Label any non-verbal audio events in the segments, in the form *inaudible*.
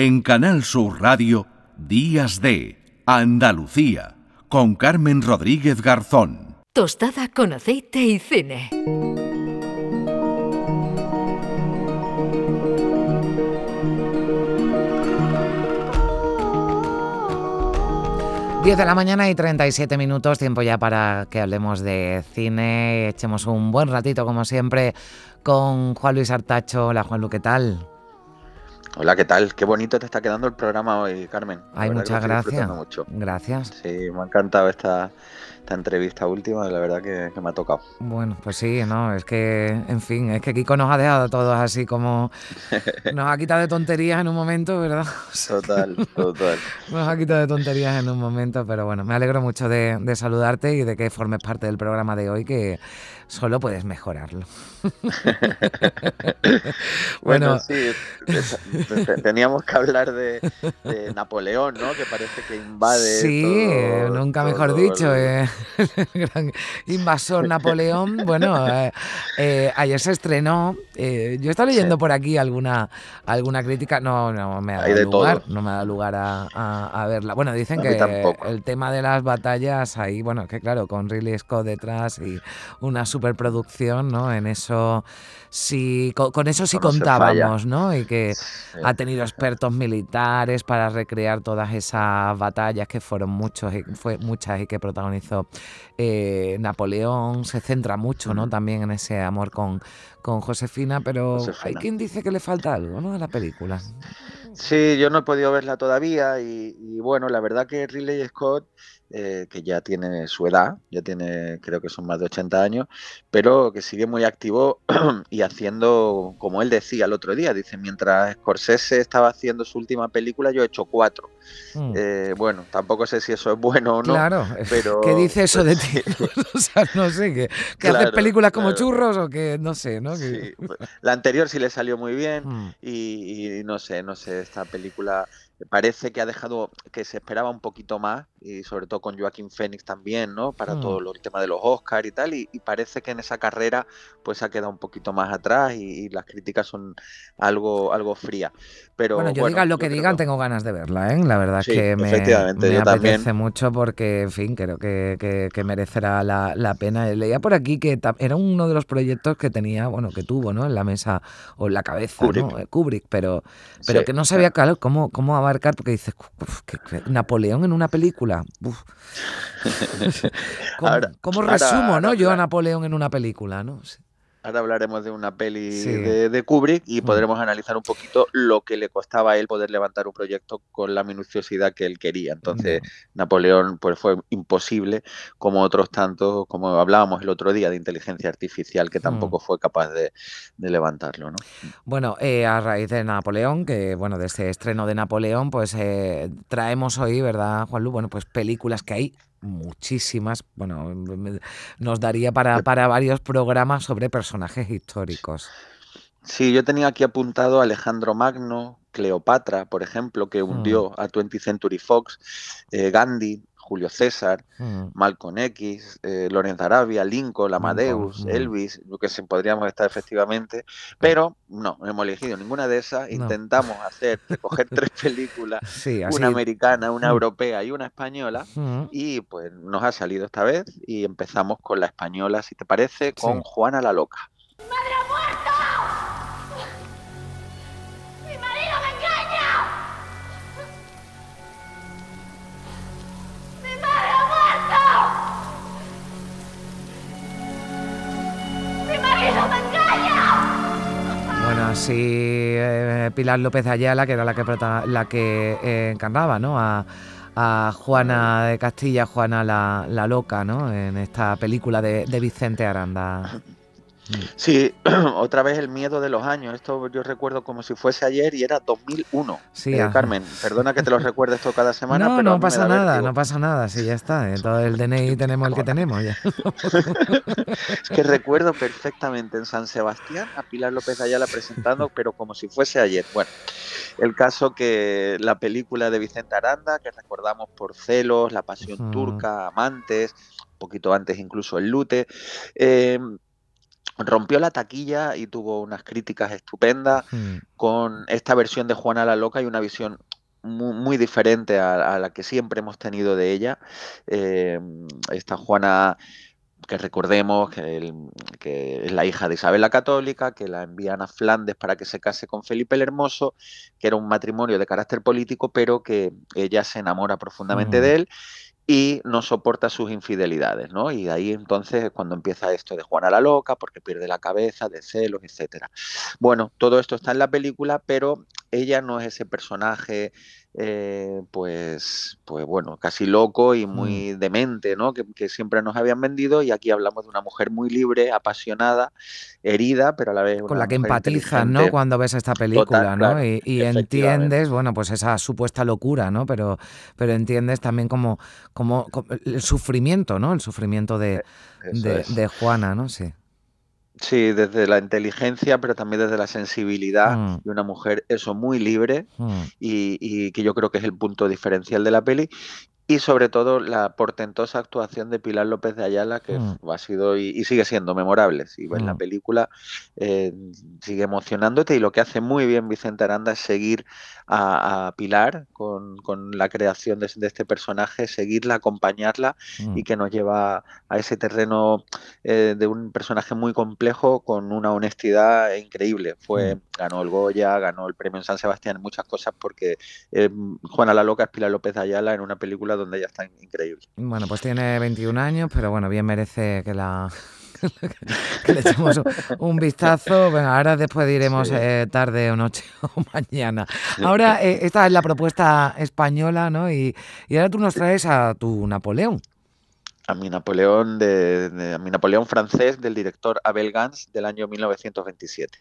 En Canal Sur Radio, Días de Andalucía, con Carmen Rodríguez Garzón. Tostada con aceite y cine. Diez de la mañana y 37 minutos, tiempo ya para que hablemos de cine, echemos un buen ratito como siempre con Juan Luis Artacho. Hola Juan Lu, ¿qué tal? Hola, ¿qué tal? Qué bonito te está quedando el programa hoy, Carmen. Ay, muchas gracias. Gracias. Sí, me ha encantado esta, esta entrevista última, la verdad que, me ha tocado. Bueno, pues sí, no, es que, en fin, es que Kiko nos ha dejado todos así como. *laughs* Nos ha quitado de tonterías en un momento, ¿verdad? *laughs* Total, total. *laughs* nos ha quitado de tonterías en un momento, pero bueno, me alegro mucho de, de saludarte y de que formes parte del programa de hoy, que solo puedes mejorarlo. bueno, sí, teníamos que hablar de, Napoleón, ¿no? Que parece que invade. Sí, nunca mejor dicho, eh, el *laughs* gran invasor Napoleón. Bueno, eh, eh, ayer se estrenó. yo estaba leyendo por aquí alguna alguna crítica, no, no me ha dado lugar, no me ha dado lugar a, verla. Bueno, dicen que el tema de las batallas ahí, bueno, que claro, con Ridley Scott detrás y una superproducción, ¿no? En eso sí, con, eso sí contábamos, ¿no? Y que ha tenido expertos militares para recrear todas esas batallas que fueron muchos y fue muchas y que protagonizó eh, Napoleón. Se centra mucho, ¿no? También en ese amor con, con Josefina, pero hay quien dice que le falta algo, ¿no? A la película. Sí, yo no he podido verla todavía y, y bueno, la verdad que Ridley Scott eh, que ya tiene su edad, ya tiene, creo que son más de 80 años, pero que sigue muy activo *clears throat* y haciendo, como él decía el otro día, dice, mientras Scorsese estaba haciendo su última película, yo he hecho cuatro. Mm. Eh, bueno, tampoco sé si eso es bueno o no. Claro, *laughs* pero... ¿Qué dice eso de *laughs* ti? *laughs* o sea, no sé, que, que haces películas como churros o que, no sé, ¿no? Pues, la anterior sí le salió muy bien mm. y no sé, no sé, esta película parece que ha dejado que se esperaba un poquito más y sobre todo con Joaquín Phoenix también, ¿no? Para hmm. todo el tema de los Oscars y tal y, parece que en esa carrera pues ha quedado un poquito más atrás y, las críticas son algo algo frías. Pero bueno, yo digan lo que digan, tengo ganas de verla, ¿eh? La verdad es que me, me apetece mucho porque, en fin, creo que, que, merecerá la, la, pena. Leía por aquí que era uno de los proyectos que tenía, bueno, que tuvo, ¿no? En la mesa o en la cabeza, Kubrick, Kubrick pero, pero que no sabía claro cómo, cómo abarcar, porque dices, Napoleón en una película. *laughs* ¿Cómo, resumo, no? Yo a Napoleón en una película, ¿no? Ahora hablaremos de una peli de, Kubrick y mm. podremos analizar un poquito lo que le costaba a él poder levantar un proyecto con la minuciosidad que él quería. Entonces, Napoleón pues fue imposible, como otros tantos, como hablábamos el otro día de inteligencia artificial, que tampoco mm. fue capaz de, levantarlo. ¿no? Bueno, eh, a raíz de Napoleón, que bueno, de este estreno de Napoleón, pues eh, traemos hoy, ¿verdad, Juan Lu? Bueno, pues películas que hay muchísimas, bueno, nos daría para, para varios programas sobre personajes históricos. Sí, yo tenía aquí apuntado a Alejandro Magno, Cleopatra, por ejemplo, que hundió mm. a 20th Century Fox, eh, Gandhi, Julio César, mm. Malcolm X, eh, Lorenz Arabia, Lincoln, Amadeus, mm. Elvis, lo que se podríamos estar efectivamente, pero no, no hemos elegido ninguna de esas. Intentamos hacer, recoger *laughs* tres películas, una americana, una mm. europea y una española, y pues nos ha salido esta vez y empezamos con la española, si te parece, con Juana la Loca. Así eh, Pilar López Ayala, que era la que, eh, encarnaba, ¿no? A, Juana de Castilla, Juana la, Loca, ¿no? En esta película de Vicente Aranda. Sí, *clears throat* otra vez el miedo de los años. Esto yo recuerdo como si fuese ayer y era 2001. Sí, eh, Carmen, perdona que te lo recuerde esto cada *laughs* semana. No, pero no pasa nada, no pasa nada. Sí, ya está. En todo el DNI *laughs* tenemos el que tenemos ya. *laughs* es que recuerdo perfectamente en San Sebastián a Pilar López Ayala presentando, pero como si fuese ayer. Bueno, el caso que la película de Vicente Aranda, que recordamos por celos, La Pasión Turca, Amantes, un poquito antes incluso el Lute. Eh, rompió la taquilla y tuvo unas críticas estupendas con esta versión de Juana la Loca y una visión muy, diferente a, la que siempre hemos tenido de ella. Eh, esta Juana que recordemos que, que, es la hija de Isabel la Católica, que la envían a Flandes para que se case con Felipe el Hermoso, que era un matrimonio de carácter político, pero que ella se enamora profundamente de él y no soporta sus infidelidades, ¿no? Y ahí entonces cuando empieza esto de Juana la loca, porque pierde la cabeza, de celos, etcétera. Bueno, todo esto está en la película, pero ella no es ese personaje eh, pues, pues bueno, casi loco y mm. muy demente, ¿no? Que, siempre nos habían vendido y aquí hablamos de una mujer muy libre, apasionada, herida, pero a la vez... Con la que empatizas, ¿no? Cuando ves esta película, ¿no? y, entiendes, bueno, pues esa supuesta locura, ¿no? Pero, pero entiendes también como, como, el sufrimiento, ¿no? El sufrimiento de, de, de Juana, ¿no? Sí. Sí, desde la inteligencia, pero también desde la sensibilidad mm. de una mujer, eso muy libre mm. y, y, que yo creo que es el punto diferencial de la peli y sobre todo la portentosa actuación de Pilar López de Ayala, que mm. ha sido y, sigue siendo memorable. Si ves la película, eh, sigue emocionándote y lo que hace muy bien Vicente Aranda es seguir a, Pilar con, la creación de, este personaje, seguirla, acompañarla mm. y que nos lleva a ese terreno eh, de un personaje muy complejo con una honestidad increíble. Fue ganó el Goya, ganó el premio en San Sebastián, muchas cosas porque eh, Juana la Loca es Pilar López de Ayala en una película donde ella está increíble. Bueno, pues tiene 21 años, pero bueno, bien merece que la *laughs* que le echemos un vistazo. Bueno, ahora después diremos eh, tarde o noche *laughs* o mañana. Ahora, eh, esta es la propuesta española, ¿no? Y, ahora tú nos traes a tu Napoleón. A mi Napoleón, de, a mi Napoleón francés del director Abel Gans del año 1927.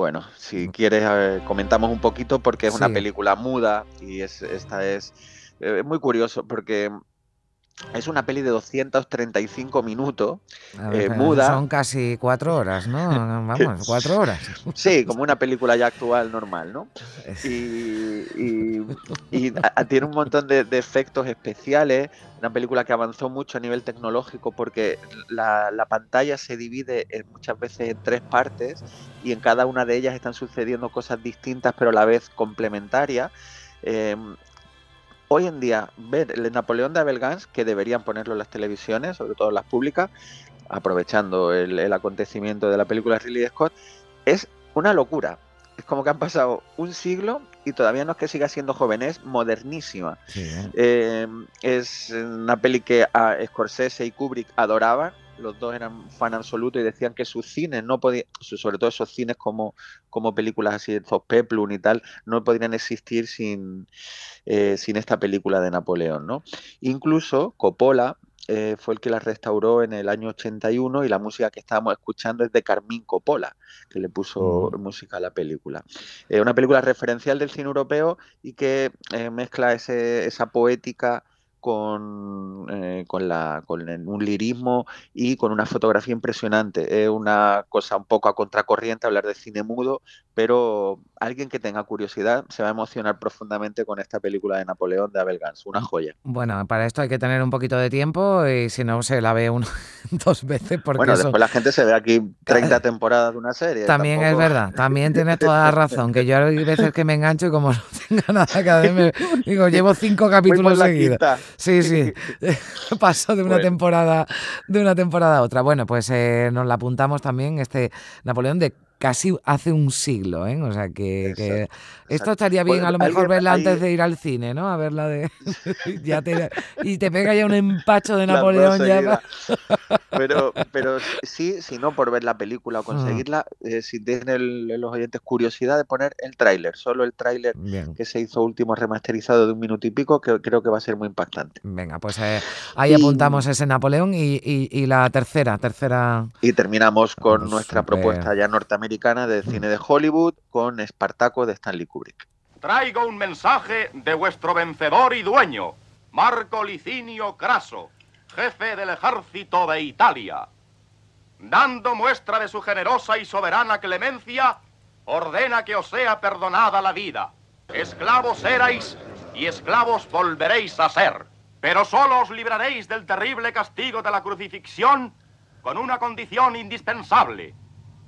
Bueno, si quieres comentamos un poquito porque es una película muda y es, esta es eh, muy curioso porque es una peli de 235 minutos, eh, muda. Son casi cuatro horas, *laughs* ¿no? Vamos, cuatro horas. Sí, como una película ya actual normal, ¿no? Y, tiene un montón de, efectos especiales, una película que avanzó mucho a nivel tecnológico porque la, pantalla se divide muchas veces en tres partes y en cada una de ellas están sucediendo cosas distintas pero a la vez complementarias. Em, hoy en día ver el Napoleón de Abel Gans, que deberían ponerlo en las televisiones, sobre todo en las públicas, aprovechando el, acontecimiento de la película Ridley Scott, es una locura. Es como que han pasado un siglo y todavía no es que siga siendo joven, es modernísima. Eh, es una peli que a Scorsese y Kubrick adoraban, los dos eran fan absoluto y decían que sus cines no podían, sobre todo esos cines como, como películas así de Peplum y tal, no podrían existir sin, eh, sin esta película de Napoleón, ¿no? Incluso Coppola eh, fue el que la restauró en el año 81 y la música que estábamos escuchando es de Carmín Coppola, que le puso mm. música a la película. Es una película referencial del cine europeo y que eh, mezcla ese, esa poética con, eh, con, la, con un lirismo y con una fotografía impresionante. Es una cosa un poco a contracorriente hablar de cine mudo, pero alguien que tenga curiosidad se va a emocionar profundamente con esta película de Napoleón de Abel Gans, una joya. Bueno, para esto hay que tener un poquito de tiempo y si no se la ve uno *laughs* dos veces porque Bueno, después la gente se ve aquí 30 temporadas de una serie. También es verdad, también tienes toda la razón, que yo hay veces que me engancho y como no *laughs* tenga nada que ver, *laughs* digo, llevo cinco capítulos seguidos. Sí, sí. Paso de una temporada de una temporada a otra. Bueno, pues eh, nos la apuntamos también este Napoleón de casi hace un siglo, ¿eh? O sea que, esto estaría bien a lo mejor verla antes de ir al cine, ¿no? A verla de *laughs* ya y te pega ya un empacho de *laughs* Napoleón ya. pero pero sí, si no por ver la película o conseguirla, eh, si tienen los oyentes curiosidad de poner el tráiler, solo el tráiler que se hizo último remasterizado de un minuto y pico, que creo que va a ser muy impactante. Venga, pues eh, ahí apuntamos ese Napoleón y, la tercera, tercera. Y terminamos con nuestra propuesta ya norteamericana de cine de Hollywood con Espartaco de Stanley Kubrick. Traigo un mensaje de vuestro vencedor y dueño, Marco Licinio Craso, jefe del ejército de Italia. dando muestra de su generosa y soberana clemencia, ordena que os sea perdonada la vida. Esclavos erais y esclavos volveréis a ser. Pero solo os libraréis del terrible castigo de la crucifixión con una condición indispensable,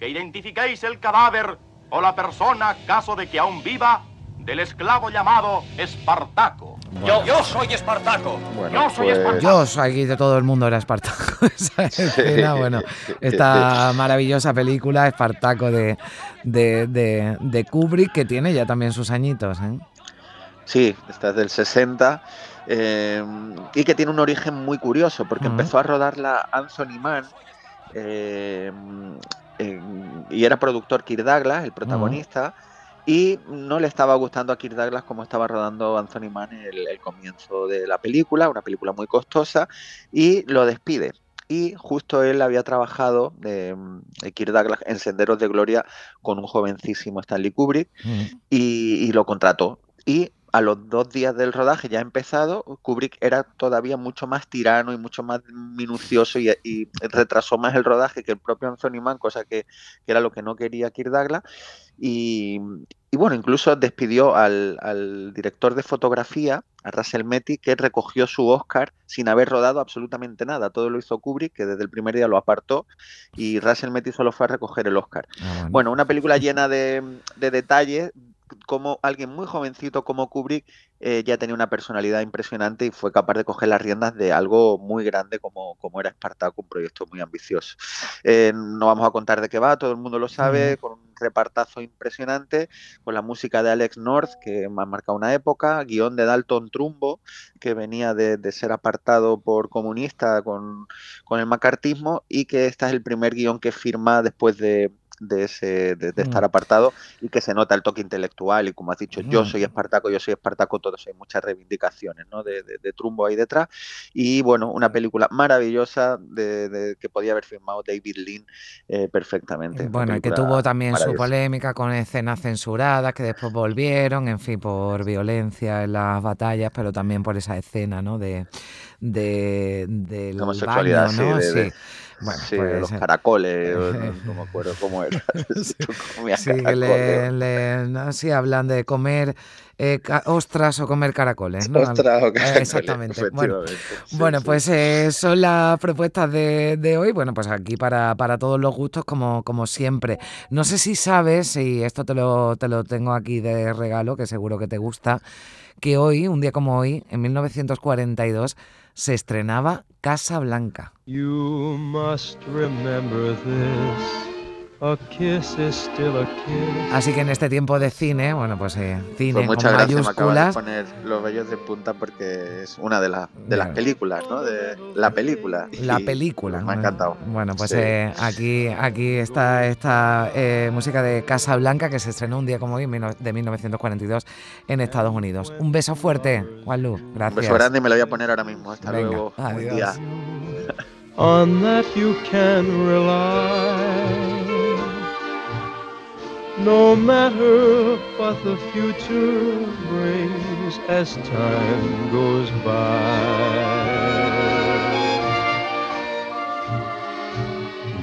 que identifiquéis el cadáver o la persona, caso de que aún viva, del esclavo llamado Espartaco. Yo, yo, soy Espartaco. yo soy pues Espartaco. Yo soy aquí de todo el mundo era Espartaco. *laughs* Esa escena, bueno, esta *laughs* maravillosa película, Espartaco de, de, de, Kubrick, que tiene ya también sus añitos. ¿eh? Sí, esta es del 60 eh, y que tiene un origen muy curioso, porque empezó a rodarla Anthony Mann eh, y era productor Kirk Douglas, el protagonista, y no le estaba gustando a Kirk Douglas como estaba rodando Anthony Mann el, el comienzo de la película, una película muy costosa, y lo despide. Y justo él había trabajado de, Kirk Douglas en Senderos de Gloria con un jovencísimo Stanley Kubrick y, y, lo contrató. Y a los dos días del rodaje ya empezado, Kubrick era todavía mucho más tirano y mucho más minucioso y, retrasó más el rodaje que el propio Anthony Mann, cosa que, era lo que no quería Kirk Douglas. Y, bueno, incluso despidió al, director de fotografía, a Russell Metty, que recogió su Oscar sin haber rodado absolutamente nada. Todo lo hizo Kubrick, que desde el primer día lo apartó, y Russell Metty solo fue a recoger el Oscar. Ah, bueno. una película llena de, de detalles, como alguien muy jovencito como Kubrick eh, ya tenía una personalidad impresionante y fue capaz de coger las riendas de algo muy grande como, como era Spartaco, un proyecto muy ambicioso. Eh, no vamos a contar de qué va, todo el mundo lo sabe, con un repartazo impresionante, con la música de Alex North, que ha marcado una época, guion de Dalton Trumbo, que venía de, ser apartado por comunista con, con el macartismo, y que este es el primer guion que firma después de, de, ese, de, estar mm. apartado y que se nota el toque intelectual y como has dicho, yo soy mm. Espartaco, yo soy Espartaco, todos hay muchas reivindicaciones ¿no? de, Trumbo ahí detrás y bueno, una película maravillosa de, que podía haber filmado David Lean eh, perfectamente. Bueno, y que tuvo también su polémica con escenas censuradas que después volvieron, en fin, por violencia en las batallas, pero también por esa escena, ¿no? De, de, del homosexualidad, ¿no? sí. Bueno, sí, pues, los caracoles, no, me acuerdo cómo era. *laughs* *laughs* sí, le, le, sí, hablan de comer eh, ostras o comer caracoles. ¿no? Ostras o eh, caracoles. exactamente. Bueno, bueno pues eh, son las propuestas de, de, hoy. Bueno, pues aquí para, para todos los gustos, como, como siempre. No sé si sabes, y esto te lo, te lo tengo aquí de regalo, que seguro que te gusta, que hoy, un día como hoy, en 1942, se estrenaba Casa Blanca. You must remember this. Así que en este tiempo de cine, bueno, pues eh, cine pues muchas con gracias, mayúsculas. Me de poner los bellos de punta porque es una de, las de las películas, ¿no? De la película. La película. Me ha encantado. Bueno, pues eh, aquí, aquí está esta eh, música de Casa Blanca que se estrenó un día como hoy, de 1942, en Estados Unidos. Un beso fuerte, Juanlu. Gracias. Un beso grande y me lo voy a poner ahora mismo. Hasta luego. Adiós. On that you can rely. No matter what the future brings as time goes by.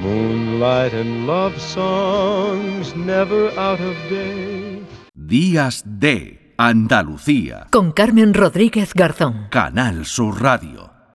Moonlight and love songs never out of date. Días de Andalucía. Con Carmen Rodríguez Garzón. Canal Sur Radio.